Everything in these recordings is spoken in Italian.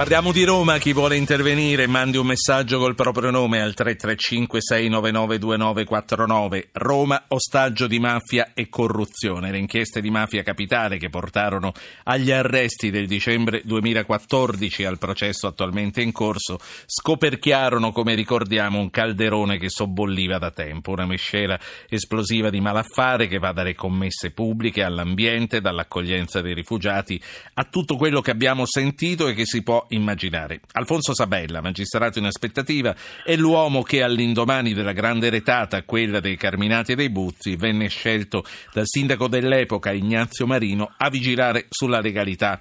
Parliamo di Roma, chi vuole intervenire mandi un messaggio col proprio nome al 335-699-2949. Roma, ostaggio di mafia e corruzione. Le inchieste di mafia capitale che portarono agli arresti del dicembre 2014 al processo attualmente in corso scoperchiarono, come ricordiamo, un calderone che sobbolliva da tempo, una miscela esplosiva di malaffare che va dalle commesse pubbliche all'ambiente, dall'accoglienza dei rifugiati, a tutto quello che abbiamo sentito e che si può immaginare. Alfonso Sabella, magistrato in aspettativa, è l'uomo che all'indomani della grande retata, quella dei Carminati e dei Buzzi, venne scelto dal sindaco dell'epoca Ignazio Marino a vigilare sulla legalità.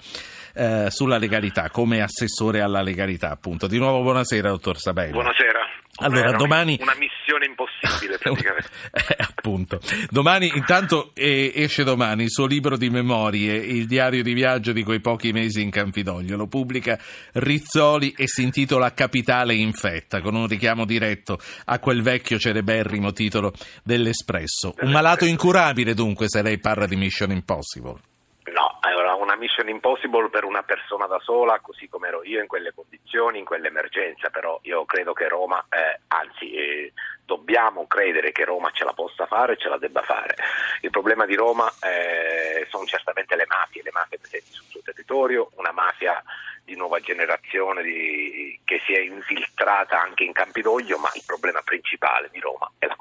Eh, sulla legalità come assessore alla legalità appunto di nuovo buonasera dottor Sabella buonasera allora, domani... Una missione impossibile praticamente. eh, appunto. Domani, intanto eh, esce domani il suo libro di memorie, il diario di viaggio di quei pochi mesi in Campidoglio. Lo pubblica Rizzoli e si intitola Capitale infetta, con un richiamo diretto a quel vecchio celeberrimo titolo dell'Espresso. Un malato incurabile dunque se lei parla di Mission Impossible una mission impossible per una persona da sola, così come ero io in quelle condizioni, in quell'emergenza, però io credo che Roma, eh, anzi eh, dobbiamo credere che Roma ce la possa fare e ce la debba fare. Il problema di Roma eh, sono certamente le mafie, le mafie presenti sul suo territorio, una mafia di nuova generazione di, che si è infiltrata anche in Campidoglio, ma il problema principale di Roma è la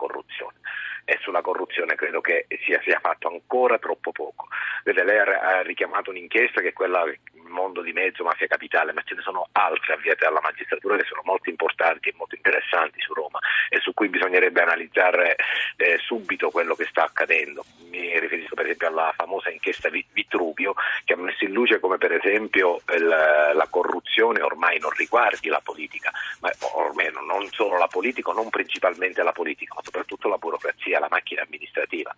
sulla corruzione credo che sia, sia fatto ancora troppo poco. Vede, lei ha richiamato un'inchiesta che è quella mondo di mezzo, mafia capitale, ma ce ne sono altre avviate alla magistratura che sono molto importanti e molto interessanti su Roma e su cui bisognerebbe analizzare eh, subito quello che sta accadendo. Mi riferisco per esempio alla famosa inchiesta Vitruvio che ha messo in luce come per esempio il, la corruzione ormai non riguardi la politica, ma ormai non solo la politica, non principalmente la politica, ma soprattutto la burocrazia la macchina amministrativa.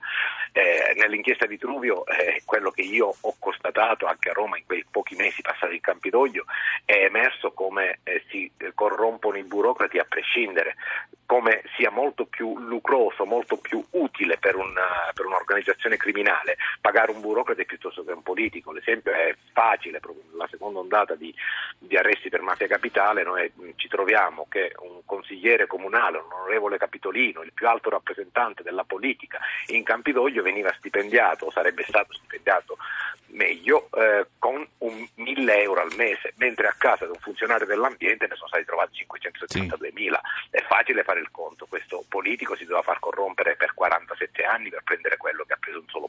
Eh, nell'inchiesta di Truvio, eh, quello che io ho constatato anche a Roma in quei pochi mesi passati in Campidoglio, è emerso come eh, si corrompono i burocrati a prescindere, come sia molto più lucroso, molto più utile per, una, per un'organizzazione criminale pagare un burocrate piuttosto che un politico. L'esempio è facile, la seconda ondata di, di arresti per mafia capitale, noi ci troviamo che un consigliere comunale, un onorevole Capitolino, il più alto rappresentante della politica in Campidoglio veniva stipendiato o sarebbe stato stipendiato meglio eh, con un 1000 euro al mese, mentre a casa di un funzionario dell'ambiente ne sono stati trovati 572 mila. Sì. È facile fare il conto, questo politico si doveva far corrompere per 47 anni per prendere quello che ha preso un solo,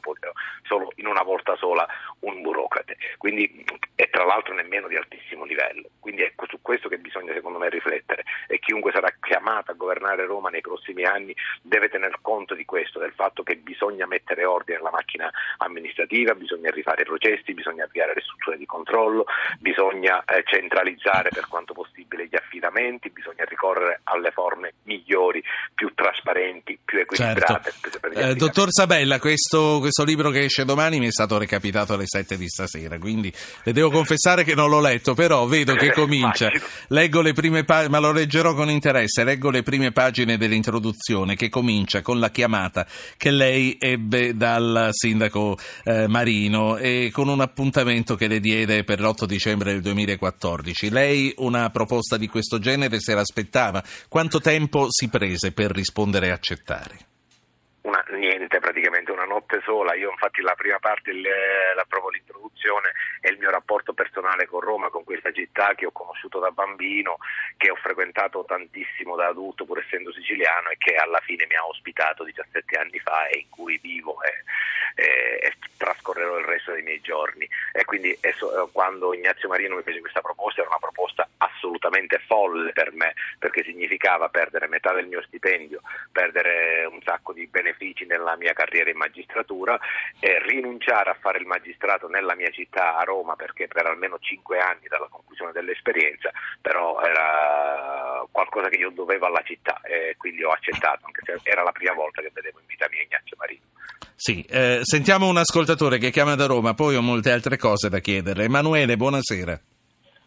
solo in una volta sola un burocrate, quindi, e tra l'altro nemmeno di altissimo livello. Quindi è su questo che bisogna secondo me riflettere e chiunque sarà chiamato a governare Roma nei prossimi anni deve tener conto di questo, del fatto che bisogna mettere ordine nella macchina amministrativa, bisogna rifare processi, bisogna avviare le strutture di controllo, bisogna eh, centralizzare per quanto possibile gli affidamenti, bisogna ricorrere alle forme migliori, più trasparenti, più equilibrate. Certo. Eh, dottor Sabella, questo, questo, libro che esce domani mi è stato recapitato alle 7 di stasera, quindi le devo confessare che non l'ho letto, però vedo che comincia. Leggo le prime pagine, ma lo leggerò con interesse, leggo le prime pagine dell'introduzione che comincia con la chiamata che lei ebbe dal sindaco eh, Marino. E con un appuntamento che le diede per l'8 dicembre del 2014. Lei una proposta di questo genere se l'aspettava? Quanto tempo si prese per rispondere e accettare? Una, niente, praticamente notte sola. Io infatti la prima parte la provo l'introduzione è il mio rapporto personale con Roma, con questa città che ho conosciuto da bambino, che ho frequentato tantissimo da adulto pur essendo siciliano e che alla fine mi ha ospitato 17 anni fa e in cui vivo e, e, e trascorrerò il resto dei miei giorni. E quindi e so, quando Ignazio Marino mi fece questa proposta era una proposta assolutamente folle per me, perché significava perdere metà del mio stipendio, perdere un sacco di benefici nella mia carriera in magistratura e rinunciare a fare il magistrato nella mia città a Roma perché per almeno cinque anni dalla conclusione dell'esperienza, però era qualcosa che io dovevo alla città e quindi ho accettato, anche se era la prima volta che vedevo in vita mia Ignazio Marino. Sì, eh, sentiamo un ascoltatore che chiama da Roma, poi ho molte altre cose da chiedere. Emanuele, buonasera.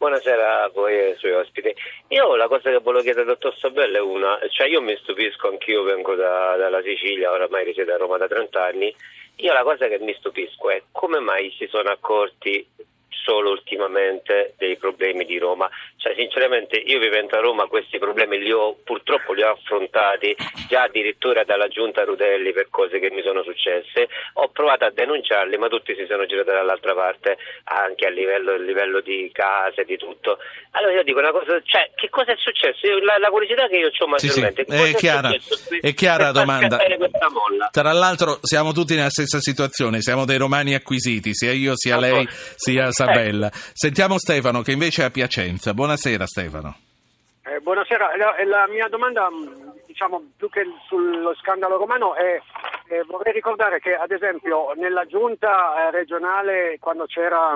Buonasera a voi e ai suoi ospiti. Io la cosa che volevo chiedere al dottor Sabella è una, cioè io mi stupisco, anch'io vengo da, dalla Sicilia, oramai risiedo a Roma da 30 anni, io la cosa che mi stupisco è come mai si sono accorti solo ultimamente dei problemi di Roma. Cioè, sinceramente, io vivendo a Roma questi problemi li ho, purtroppo li ho affrontati già addirittura dalla giunta Rudelli per cose che mi sono successe. Ho provato a denunciarli, ma tutti si sono girati dall'altra parte, anche a livello, a livello di case, di tutto. Allora io dico una cosa, cioè, che cosa è successo? Io, la, la, curiosità che io ho maggiormente sì, sì. È, chiara, è chiara la domanda. Tra l'altro siamo tutti nella stessa situazione, siamo dei romani acquisiti, sia io sia lei sia Sabella. Sentiamo Stefano che invece è a Piacenza. Buonasera Stefano. Eh, buonasera, la, la, mia domanda diciamo più che sullo scandalo romano è eh, vorrei ricordare che ad esempio nella giunta eh, regionale quando c'era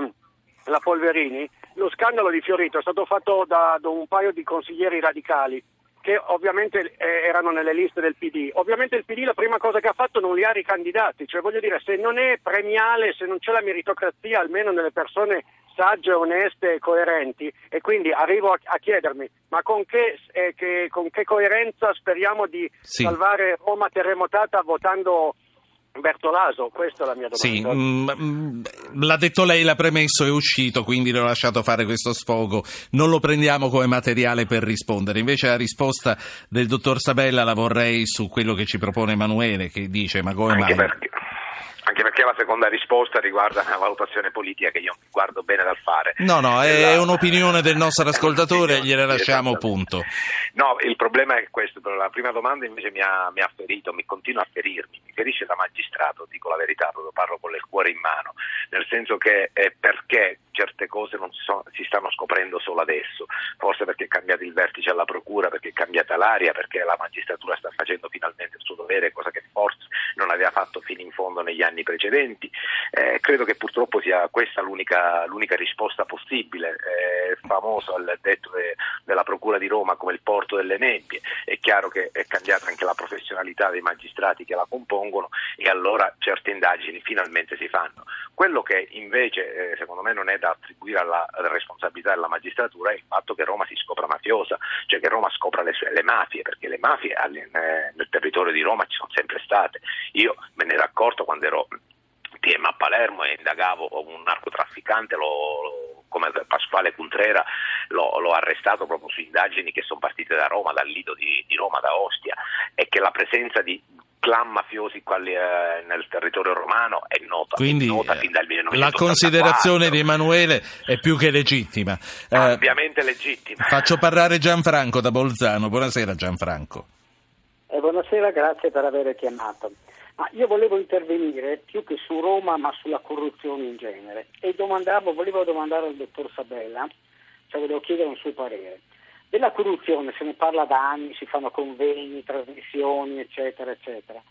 la Polverini lo scandalo di Fiorito è stato fatto da, da un paio di consiglieri radicali che ovviamente eh, erano nelle liste del PD. Ovviamente il PD la prima cosa che ha fatto non li ha ricandidati, cioè voglio dire se non è premiale, se non c'è la meritocrazia almeno nelle persone sagge, oneste e coerenti e quindi arrivo a, a chiedermi ma con che, eh, che, con che, coerenza speriamo di sì. salvare Roma terremotata votando Bertolaso, questa è la mia domanda. Sì, mh, mm, l'ha detto lei, l'ha premesso, è uscito, quindi le ho lasciato fare questo sfogo. Non lo prendiamo come materiale per rispondere. Invece la risposta del dottor Sabella la vorrei su quello che ci propone Emanuele, che dice ma come Anche mai... Perché anche perché la seconda risposta riguarda una valutazione politica che io guardo bene dal fare. No, no, è la... un'opinione del nostro ascoltatore, gliela lasciamo punto. No, il problema è questo, la prima domanda invece mi ha, mi ha ferito, mi continua a ferirmi, mi ferisce da magistrato, dico la verità, proprio parlo con il cuore in mano, nel senso che è perché certe cose non si, sono, si, stanno scoprendo solo adesso, forse perché è cambiato il vertice alla procura, perché è cambiata l'aria, perché la magistratura sta facendo finalmente il suo dovere, cosa che forse non aveva fatto fino in fondo negli anni precedenti. Eh, credo che purtroppo sia questa l'unica, l'unica risposta possibile. È famoso il detto de, della Procura di Roma come il porto delle nebbie, è chiaro che è cambiata anche la professionalità dei magistrati che la compongono e allora certe indagini finalmente si fanno. Quello che invece eh, secondo me non è da attribuire alla, alla, responsabilità della magistratura è il fatto che Roma si scopra mafiosa, cioè che Roma scopra le, sue, le mafie, perché le mafie eh, nel territorio di Roma ci sono sempre state. Io me ne ero accorto quando ero PM a Palermo e indagavo un narcotrafficante, lo, come Pasquale Cuntrera l'ho, l'ho, arrestato proprio su indagini che sono partite da Roma, dal lido di, di Roma, da Ostia, e che la presenza di clan mafiosi quali, eh, nel territorio romano è nota, Quindi, è nota fin dal 1984. La considerazione di Emanuele è più che legittima. Eh, Ampiamente legittima. Faccio parlare Gianfranco da Bolzano. Buonasera Gianfranco. Eh, buonasera, grazie per aver chiamato. Ma io volevo intervenire più che su Roma, ma sulla corruzione in genere. E volevo domandare al dottor Sabella, cioè volevo chiedere un suo parere. Della corruzione se ne parla da anni, si fanno convegni, trasmissioni, eccetera, eccetera,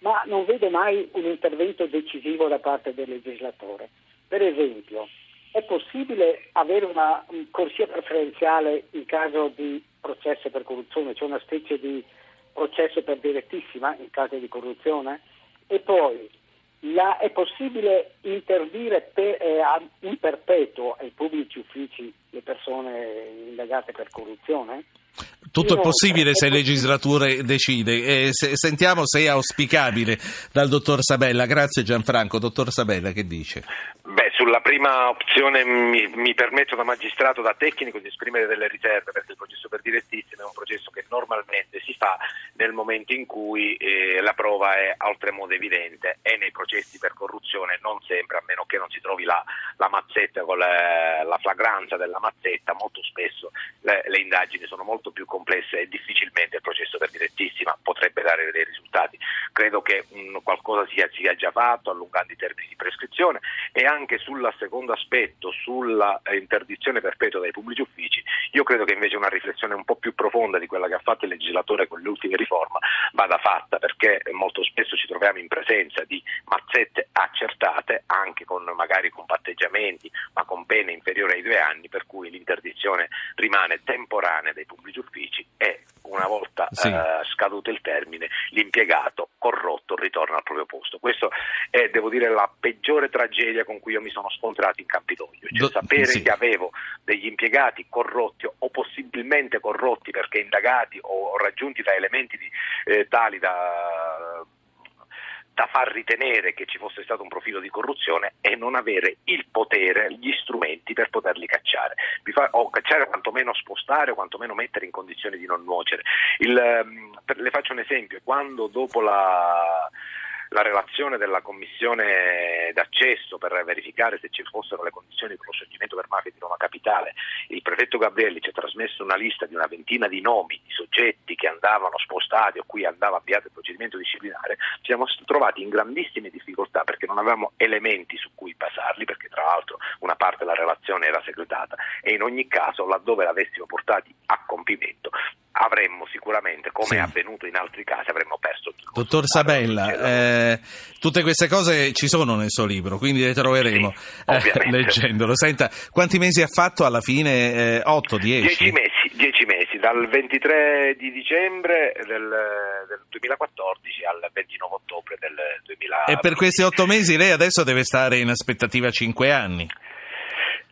ma non vedo mai un intervento decisivo da parte del legislatore. Per esempio, è possibile avere una corsia preferenziale in caso di processo per corruzione, cioè una specie di processo per direttissima in caso di corruzione? E poi la, è possibile interdire per, eh, in perpetuo ai pubblici uffici le persone indagate per corruzione? Tutto è possibile se il legislatore decide. Eh, se, sentiamo se è auspicabile dal dottor Sabella. Grazie Gianfranco. Dottor Sabella, che dice? Beh, sulla prima opzione mi, mi, permetto da magistrato, da tecnico, di esprimere delle riserve perché il processo per direttissimo è un processo che normalmente si fa nel momento in cui eh, oltremodo evidente e nei processi per corruzione non sempre, a meno che non si trovi la, la mazzetta con la, la, flagranza della mazzetta, molto spesso le, le, indagini sono molto più complesse e difficilmente il processo per direttissima potrebbe dare dei risultati. Credo che mh, qualcosa sia, sia già fatto allungando i termini di prescrizione e anche sul secondo aspetto, sulla eh, interdizione perpetua dai pubblici uffici, io credo che invece una riflessione un po' più profonda di quella che ha fatto il legislatore con le ultime riforme vada fatta, perché molto spesso ci troviamo in presenza di mazzette accertate, anche con magari con patteggiamenti, ma con pene inferiori ai due anni, per cui l'interdizione rimane temporanea dai pubblici uffici e una volta sì. eh, scaduto il termine l'impiegato corrotto ritorna al proprio posto. Questa è, devo dire, la peggiore tragedia con cui io mi sono scontrato in Campidoglio, cioè Do, sapere sì. che avevo degli impiegati corrotti o possibilmente corrotti perché indagati o, raggiunti da elementi di, eh, tali da da far ritenere che ci fosse stato un profilo di corruzione e non avere il potere, gli strumenti per poterli cacciare, fa, o cacciare quantomeno spostare o quantomeno mettere in condizioni di non nuocere. Il, ehm, le faccio un esempio, quando dopo la la relazione della commissione d'accesso per verificare se ci fossero le condizioni per lo scioglimento per mafia di Roma Capitale, il prefetto Gabrielli ci ha trasmesso una lista di una ventina di nomi di soggetti che andavano spostati o cui andava avviato il procedimento disciplinare, ci siamo trovati in grandissime difficoltà perché non avevamo elementi su cui basarli, perché tra l'altro una parte della relazione era segretata e in ogni caso laddove l'avessimo portati a compimento avremmo sicuramente, come sì. è avvenuto in altri casi, avremmo perso il Dottor Sabella, eh, tutte queste cose ci sono nel suo libro, quindi le troveremo sì, eh, leggendolo. Senta, quanti mesi ha fatto alla fine? Eh, 8, 10? 10 mesi, 10 mesi, dal 23 di dicembre del, del 2014 al 29 ottobre del 2020. E per questi 8 mesi lei adesso deve stare in aspettativa 5 anni?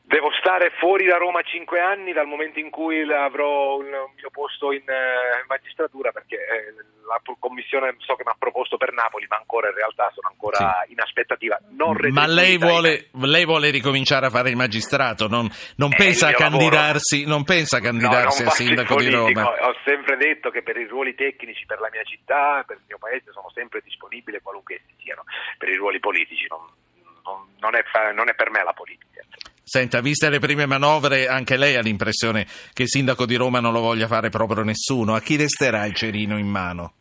Devo stare fuori da Roma cinque anni dal momento in cui avrò il mio posto in, eh, magistratura perché eh, la commissione so che mi ha proposto per Napoli ma ancora in realtà sono ancora sì. in aspettativa. ma lei vuole, lei vuole, ricominciare a fare il magistrato, non, non, pensa, a candidarsi, non pensa a candidarsi no, a sindaco di Roma? Ho sempre detto che per i ruoli tecnici per la mia città, per il mio paese sono sempre disponibile qualunque essi siano, per i ruoli politici non, non, è, non è per me la politica. Senta, viste le prime manovre, anche lei ha l'impressione che il sindaco di Roma non lo voglia fare proprio nessuno. A chi resterà il cerino in mano?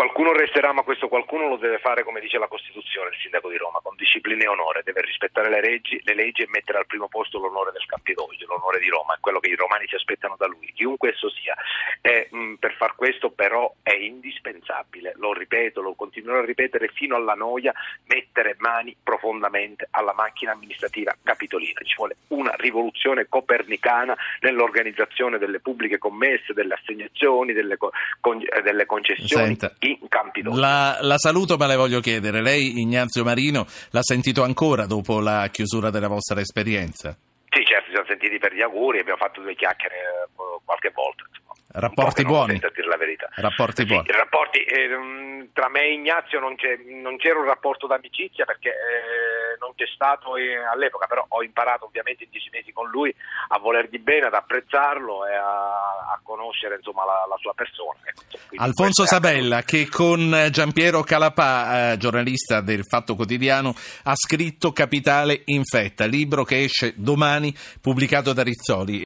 Qualcuno resterà, ma questo qualcuno lo deve fare come dice la Costituzione, il sindaco di Roma, con disciplina e onore, deve rispettare le leggi, le leggi e mettere al primo posto l'onore del Campidoglio, l'onore di Roma, è quello che i romani si aspettano da lui, chiunque esso sia. E, mh, per far questo però è indispensabile, lo ripeto, lo continuerò a ripetere fino alla noia, mettere mani profondamente alla macchina amministrativa capitolina. Rivoluzione copernicana nell'organizzazione delle pubbliche commesse, delle assegnazioni, delle, con, eh, delle concessioni Senta, in Campidoglio. La, la, saluto ma le voglio chiedere, lei Ignazio Marino l'ha sentito ancora dopo la chiusura della vostra esperienza? Sì, certo, ci siamo sentiti per gli auguri, abbiamo fatto due chiacchiere eh, qualche volta. Rapporti buoni. A dire la verità. Rapporti buoni. Sì, rapporti, eh, tra me e Ignazio non, non, c'era un rapporto d'amicizia perché eh, non c'è stato eh, all'epoca, però ho imparato ovviamente in dieci mesi con lui a volergli bene, ad apprezzarlo e a, a conoscere insomma, la, la, sua persona. Ecco, Alfonso Sabella che con Giampiero Calapà, eh, giornalista del Fatto Quotidiano, ha scritto Capitale Infetta, libro che esce domani, pubblicato da Rizzoli.